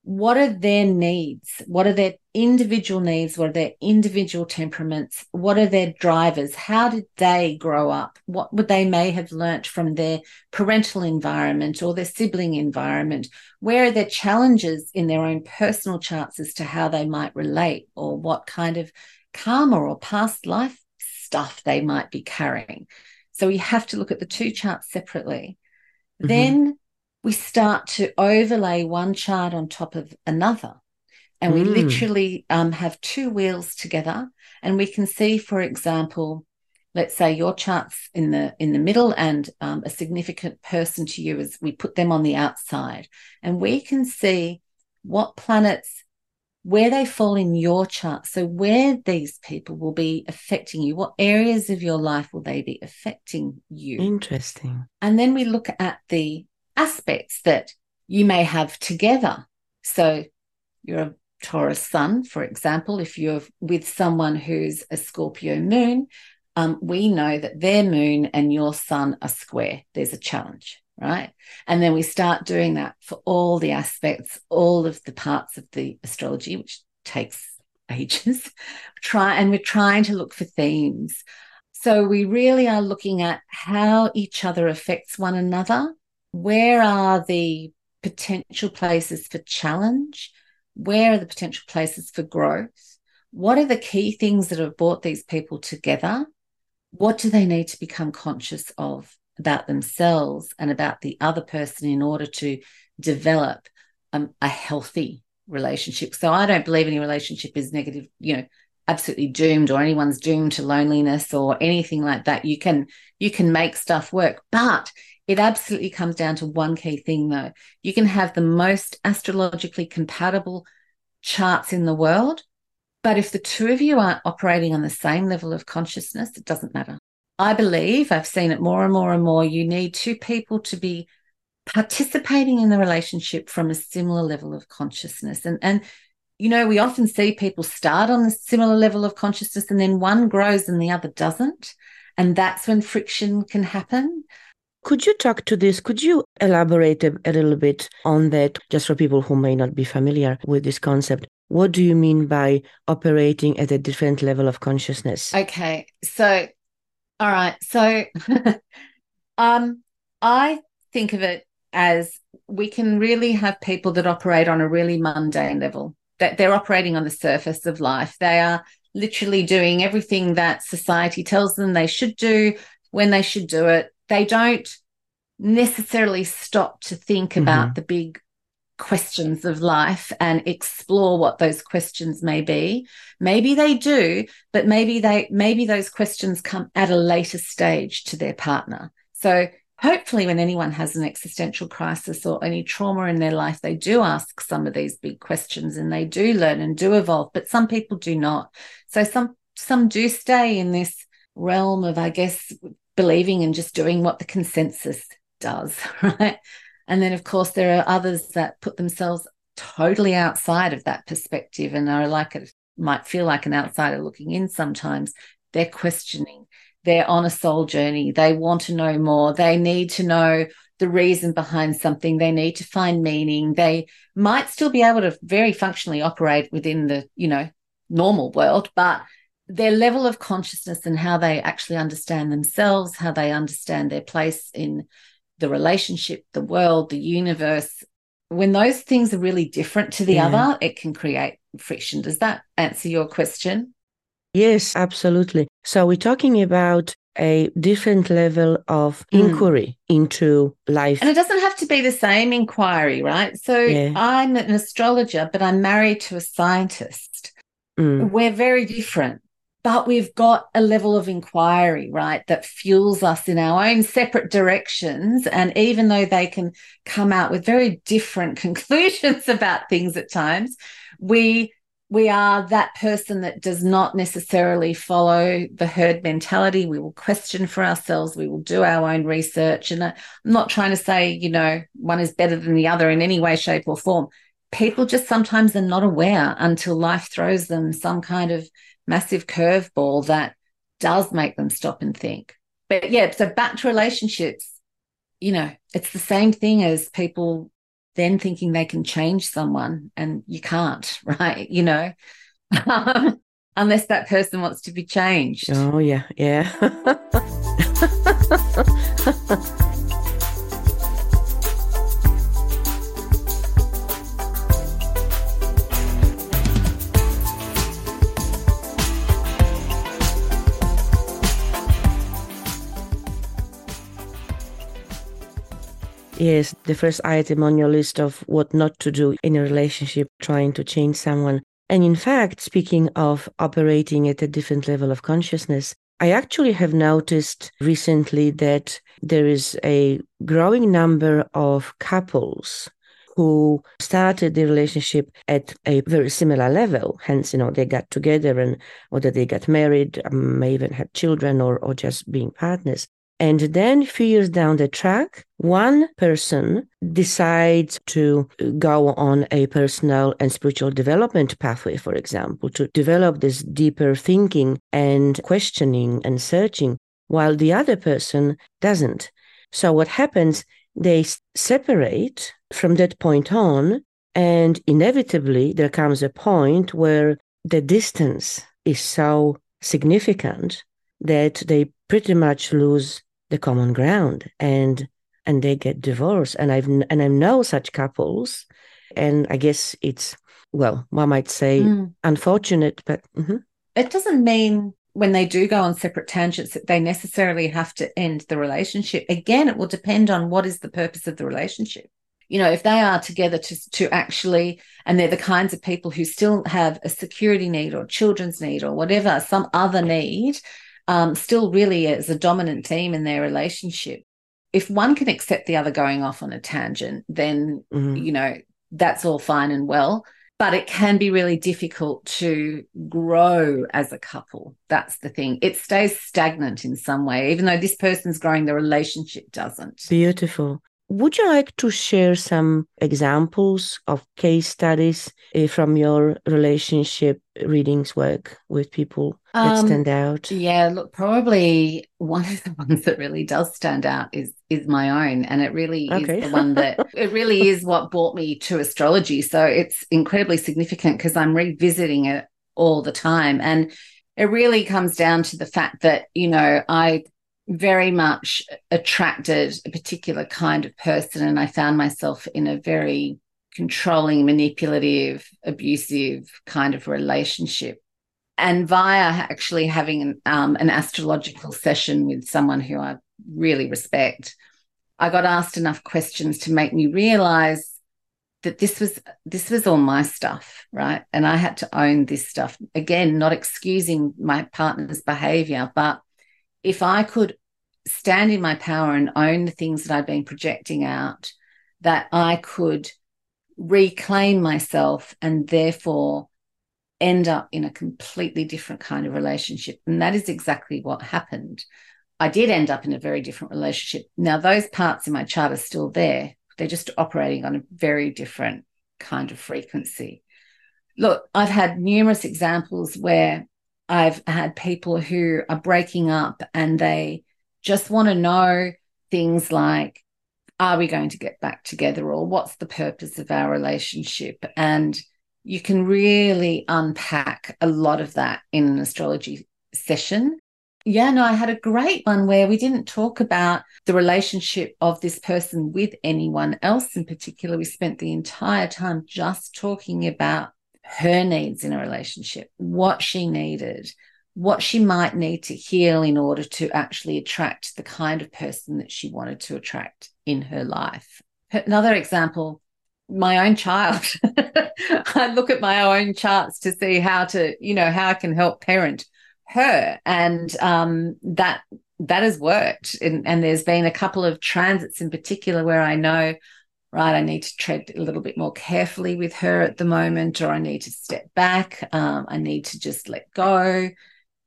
what are their needs? What are their individual needs? What are their individual temperaments? What are their drivers? How did they grow up? What would they may have learnt from their parental environment or their sibling environment? Where are their challenges in their own personal charts as to how they might relate or what kind of karma or past life stuff they might be carrying. So we have to look at the two charts separately. Mm-hmm. Then we start to overlay one chart on top of another. And we mm. literally um, have two wheels together. And we can see, for example, let's say your charts in the in the middle and um, a significant person to you is we put them on the outside and we can see what planets where they fall in your chart. So, where these people will be affecting you, what areas of your life will they be affecting you? Interesting. And then we look at the aspects that you may have together. So, you're a Taurus sun, for example, if you're with someone who's a Scorpio moon, um, we know that their moon and your sun are square. There's a challenge right? And then we start doing that for all the aspects, all of the parts of the astrology, which takes *laughs* ages. Try and we're trying to look for themes. So we really are looking at how each other affects one another. Where are the potential places for challenge? Where are the potential places for growth? What are the key things that have brought these people together? What do they need to become conscious of? about themselves and about the other person in order to develop um, a healthy relationship. So I don't believe any relationship is negative, you know, absolutely doomed or anyone's doomed to loneliness or anything like that. You can you can make stuff work, but it absolutely comes down to one key thing though. You can have the most astrologically compatible charts in the world, but if the two of you aren't operating on the same level of consciousness, it doesn't matter. I believe I've seen it more and more and more. You need two people to be participating in the relationship from a similar level of consciousness. And, and, you know, we often see people start on a similar level of consciousness and then one grows and the other doesn't. And that's when friction can happen. Could you talk to this? Could you elaborate a, a little bit on that, just for people who may not be familiar with this concept? What do you mean by operating at a different level of consciousness? Okay. So all right. So *laughs* um I think of it as we can really have people that operate on a really mundane level. That they're operating on the surface of life. They are literally doing everything that society tells them they should do when they should do it. They don't necessarily stop to think mm-hmm. about the big questions of life and explore what those questions may be. Maybe they do but maybe they maybe those questions come at a later stage to their partner. So hopefully when anyone has an existential crisis or any trauma in their life they do ask some of these big questions and they do learn and do evolve but some people do not. So some some do stay in this realm of i guess believing and just doing what the consensus does *laughs* right? And then, of course, there are others that put themselves totally outside of that perspective and are like it might feel like an outsider looking in sometimes. They're questioning, they're on a soul journey, they want to know more, they need to know the reason behind something, they need to find meaning. They might still be able to very functionally operate within the, you know, normal world, but their level of consciousness and how they actually understand themselves, how they understand their place in the relationship, the world, the universe, when those things are really different to the yeah. other, it can create friction. Does that answer your question? Yes, absolutely. So we're talking about a different level of mm. inquiry into life. And it doesn't have to be the same inquiry, right? So yeah. I'm an astrologer, but I'm married to a scientist. Mm. We're very different but we've got a level of inquiry, right, that fuels us in our own separate directions. And even though they can come out with very different *laughs* conclusions about things at times, we we are that person that does not necessarily follow the herd mentality. We will question for ourselves. We will do our own research. And I'm not trying to say, you know, one is better than the other in any way, shape, or form. People just sometimes are not aware until life throws them some kind of massive curveball that does make them stop and think. But yeah, so back to relationships, you know, it's the same thing as people then thinking they can change someone and you can't, *laughs* right? You know, *laughs* unless that person wants to be changed. Oh, yeah, yeah. *laughs* Yes, the first item on your list of what not to do in a relationship, trying to change someone. And in fact, speaking of operating at a different level of consciousness, I actually have noticed recently that there is a growing number of couples who started the relationship at a very similar level. Hence, you know, they got together and whether they got married, um, may even have children or, or just being partners. And then a few years down the track, one person decides to go on a personal and spiritual development pathway, for example, to develop this deeper thinking and questioning and searching, while the other person doesn't. So what happens, they separate from that point on, and inevitably there comes a point where the distance is so significant that they pretty much lose the common ground and and they get divorced and i've and i know such couples and i guess it's well one might say mm. unfortunate but mm-hmm. it doesn't mean when they do go on separate tangents that they necessarily have to end the relationship again it will depend on what is the purpose of the relationship you know if they are together to to actually and they're the kinds of people who still have a security need or children's need or whatever some other need um, still really is a dominant theme in their relationship. If one can accept the other going off on a tangent, then, mm-hmm. you know, that's all fine and well. But it can be really difficult to grow as a couple. That's the thing. It stays stagnant in some way, even though this person's growing, the relationship doesn't. Beautiful. Would you like to share some examples of case studies uh, from your relationship readings work with people that um, stand out? Yeah, look, probably one of the *laughs* ones that really does stand out is is my own, and it really okay. is the one that *laughs* it really is what brought me to astrology. So it's incredibly significant because I'm revisiting it all the time, and it really comes down to the fact that you know I very much attracted a particular kind of person. And I found myself in a very controlling, manipulative, abusive kind of relationship. And via actually having an, um, an astrological session with someone who I really respect, I got asked enough questions to make me realize that this was this was all my stuff right and i had to own this stuff again not excusing my partner's behavior but if I could stand in my power and own the things that I'd been projecting out, that I could reclaim myself and therefore end up in a completely different kind of relationship. And that is exactly what happened. I did end up in a very different relationship. Now, those parts in my chart are still there, they're just operating on a very different kind of frequency. Look, I've had numerous examples where I've had people who are breaking up and they just want to know things like, are we going to get back together or what's the purpose of our relationship? And you can really unpack a lot of that in an astrology session. Yeah, no, I had a great one where we didn't talk about the relationship of this person with anyone else in particular. We spent the entire time just talking about her needs in a relationship, what she needed, what she might need to heal in order to actually attract the kind of person that she wanted to attract in her life. Another example, my own child. *laughs* I look at my own charts to see how to, you know, how I can help parent her. And um, that that has worked. And, and there's been a couple of transits in particular where I know right, I need to tread a little bit more carefully with her at the moment, or I need to step back. Um, I need to just let go.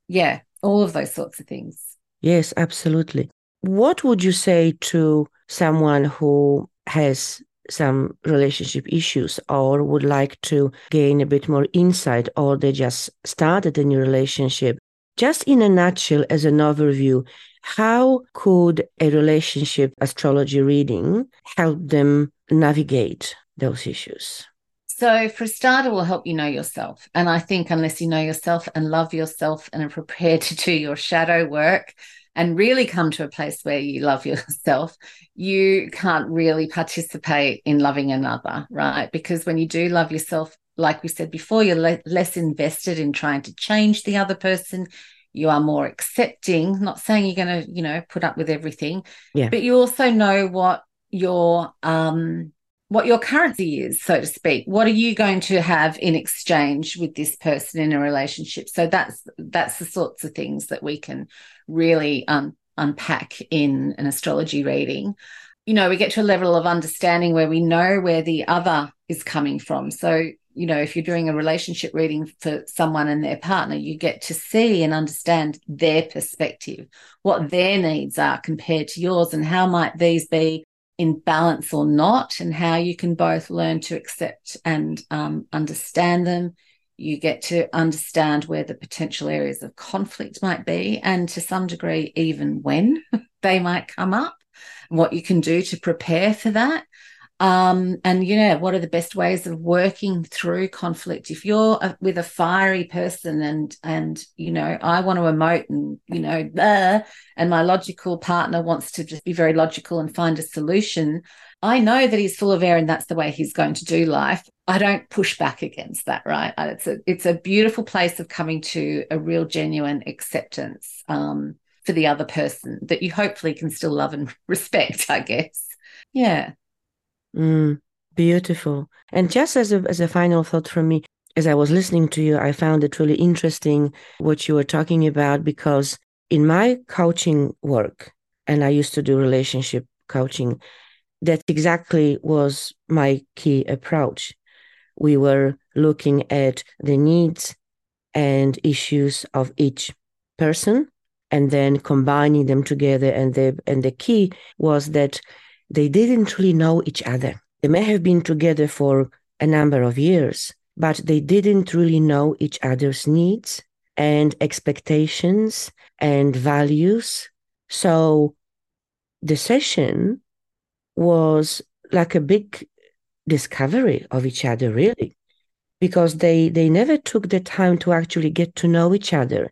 Yeah, all of those sorts of things. Yes, absolutely. What would you say to someone who has some relationship issues or would like to gain a bit more insight or they just started a new relationship? Just in a nutshell, as an overview, how could a relationship astrology reading help them navigate those issues? So, for a start, it will help you know yourself. And I think unless you know yourself and love yourself and are prepared to do your shadow work and really come to a place where you love *laughs* yourself, you can't really participate in loving another, right? Because when you do love yourself, like we said before, you're le- less invested in trying to change the other person you are more accepting not saying you're going to you know put up with everything yeah. but you also know what your um what your currency is, so to speak. What are you going to have in exchange with this person in a relationship? So that's that's the sorts of things that we can really um, unpack in an astrology reading. You know, we get to a level of understanding where we know where the other is coming from. So, you know, if you're doing a relationship reading for someone and their partner, you get to see and understand their perspective, what their needs are compared to yours, and how might these be in balance or not, and how you can both learn to accept and um, understand them. You get to understand where the potential areas of conflict might be, and to some degree, even when *laughs* they might come up, what you can do to prepare for that. Um, and you know what are the best ways of working through conflict? If you're a, with a fiery person and and you know i want to emote and you know and my logical partner wants to just be very logical and find a solution i know that he's full of air and that's the way he's going to do life. I don't push back against that right? It's a it's a beautiful place of coming to a real genuine acceptance um, for the other person that you hopefully can still love and *laughs* respect i guess. Yeah Mm, beautiful. And just as a, as a final thought from me, as I was listening to you, I found it really interesting what you were talking about because in my coaching work, and I used to do relationship coaching, that exactly was my key approach. We were looking at the needs and issues of each person and then combining them together. And the, and the key was that they didn't really know each other. They may have been together for a number of years, but they didn't really know each other's needs and expectations and values. So the session was like a big discovery of each other, really, because they, they never took the time to actually get to know each other.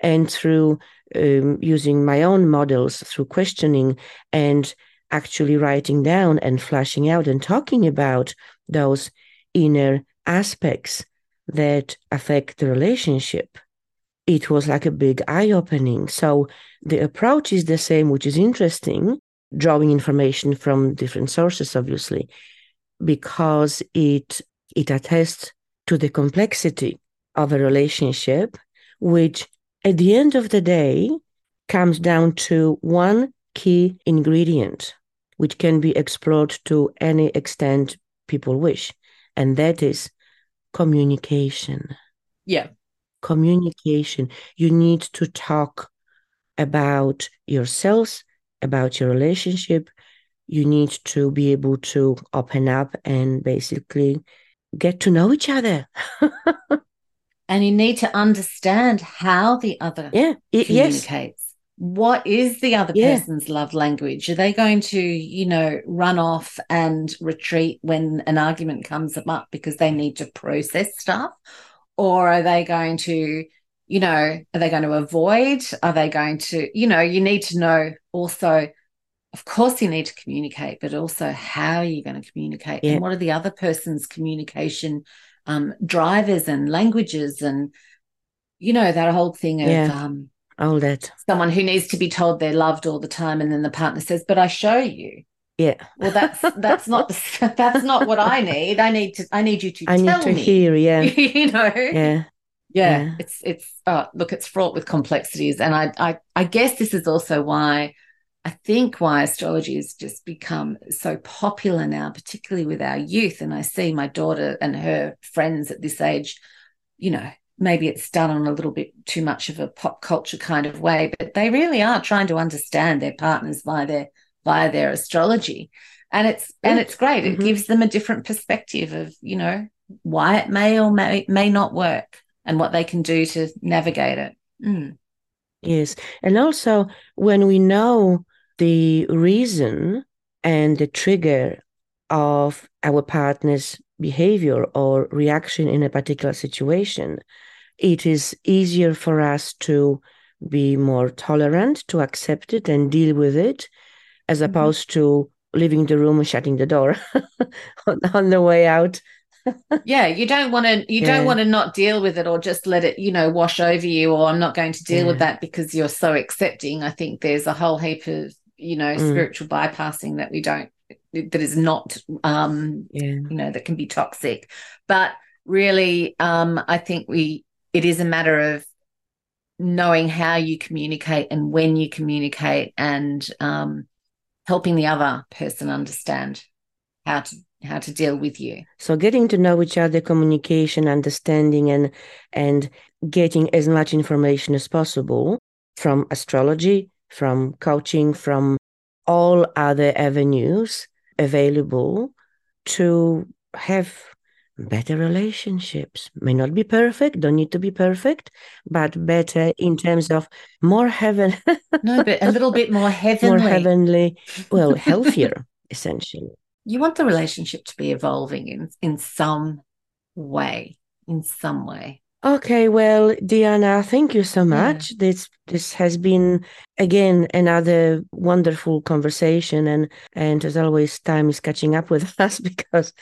And through um, using my own models, through questioning and actually writing down and flashing out and talking about those inner aspects that affect the relationship, it was like a big eye opening. So the approach is the same, which is interesting, drawing information from different sources, obviously, because it it attests to the complexity of a relationship, which at the end of the day comes down to one key ingredient, which can be explored to any extent people wish, and that is communication. Yeah. Communication. You need to talk about yourselves, about your relationship. You need to be able to open up and basically get to know each other. *laughs* and you need to understand how the other yeah, communicates. Yes what is the other yeah. person's love language? Are they going to, you know, run off and retreat when an argument comes up because they need to process stuff? Or are they going to, you know, are they going to avoid? Are they going to, you know, you need to know also, of course, you need to communicate, but also how are you going to communicate? Yeah. And what are the other person's communication um, drivers and languages and, you know, that whole thing of, yeah. um, all that someone who needs to be told they're loved all the time and then the partner says but i show you. Yeah. Well that's that's not *laughs* *laughs* that's not what i need. I need to i need you to i need to me. hear yeah. *laughs* You know? Yeah. Yeah, yeah. it's it's oh, look it's fraught with complexities. And I, I i guess this is also why i think why astrology has just become so popular now particularly with our youth. And i see my daughter and her friends at this age you know maybe it's done on a little bit too much of a pop culture kind of way, but they really are trying to understand their partners by their via their astrology. And it's and it's great. It mm-hmm. gives them a different perspective of, you know, why it may or may may not work and what they can do to navigate it. Mm. Yes. And also when we know the reason and the trigger of our partner's behavior or reaction in a particular situation, it is easier for us to be more tolerant, to accept it and deal with it, as mm-hmm. opposed to leaving the room and shutting the door *laughs* on, on the way out. yeah, you don't want to you yeah. don't want to not deal with it or just let it, you know, wash over you or I'm not going to deal yeah. with that because you're so accepting. I think there's a whole heap of, you know, mm. spiritual bypassing that we don't that is not um Yeah. you know that can be toxic but really um i think we it is a matter of knowing how you communicate and when you communicate and um helping the other person understand how to how to deal with you. So getting to know each other, communication, understanding, and and getting as much information as possible from astrology, from coaching, from all other avenues available to have better relationships. May not be perfect, don't need to be perfect, but better in terms of more heaven, no but a little bit more heavenly *laughs* more heavenly, well, *laughs* healthier, essentially. you want the relationship to be evolving in in some way in some way Okay, well, Dijana, thank you so Yeah. much. This this has been again another wonderful conversation, and and as always, time is catching up with *laughs* us because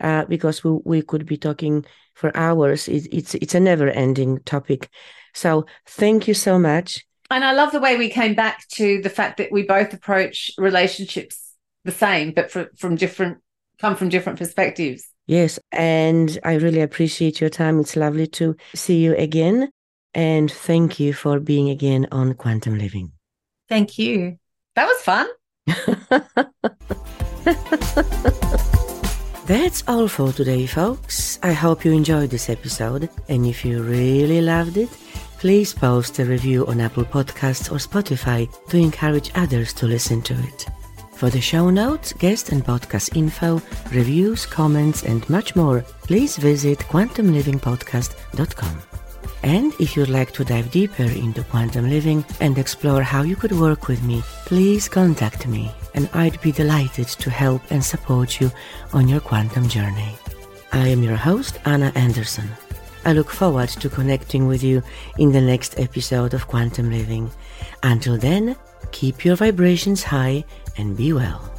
uh, because we we could be talking for hours. It, it's it's a never ending topic. So thank you so much. And I love the way we came back to the fact that we both approach relationships the same, but fr- from different, come from different perspectives. Yes, and I really appreciate your time. It's lovely to see you again, and thank you for being again on Quantum Living. Thank you. That was fun. *laughs* That's all for today, folks. I hope you enjoyed this episode, and if you really loved it, please post a review on Apple Podcasts or Spotify to encourage others to listen to it. For the show notes, guest and podcast info, reviews, comments, and much more, please visit quantumlivingpodcast.com. And if you'd like to dive deeper into quantum living and explore how you could work with me, please contact me and I'd be delighted to help and support you on your quantum journey. I am your host, Anna Anderson. I look forward to connecting with you in the next episode of Quantum Living. Until then, keep your vibrations high and be well.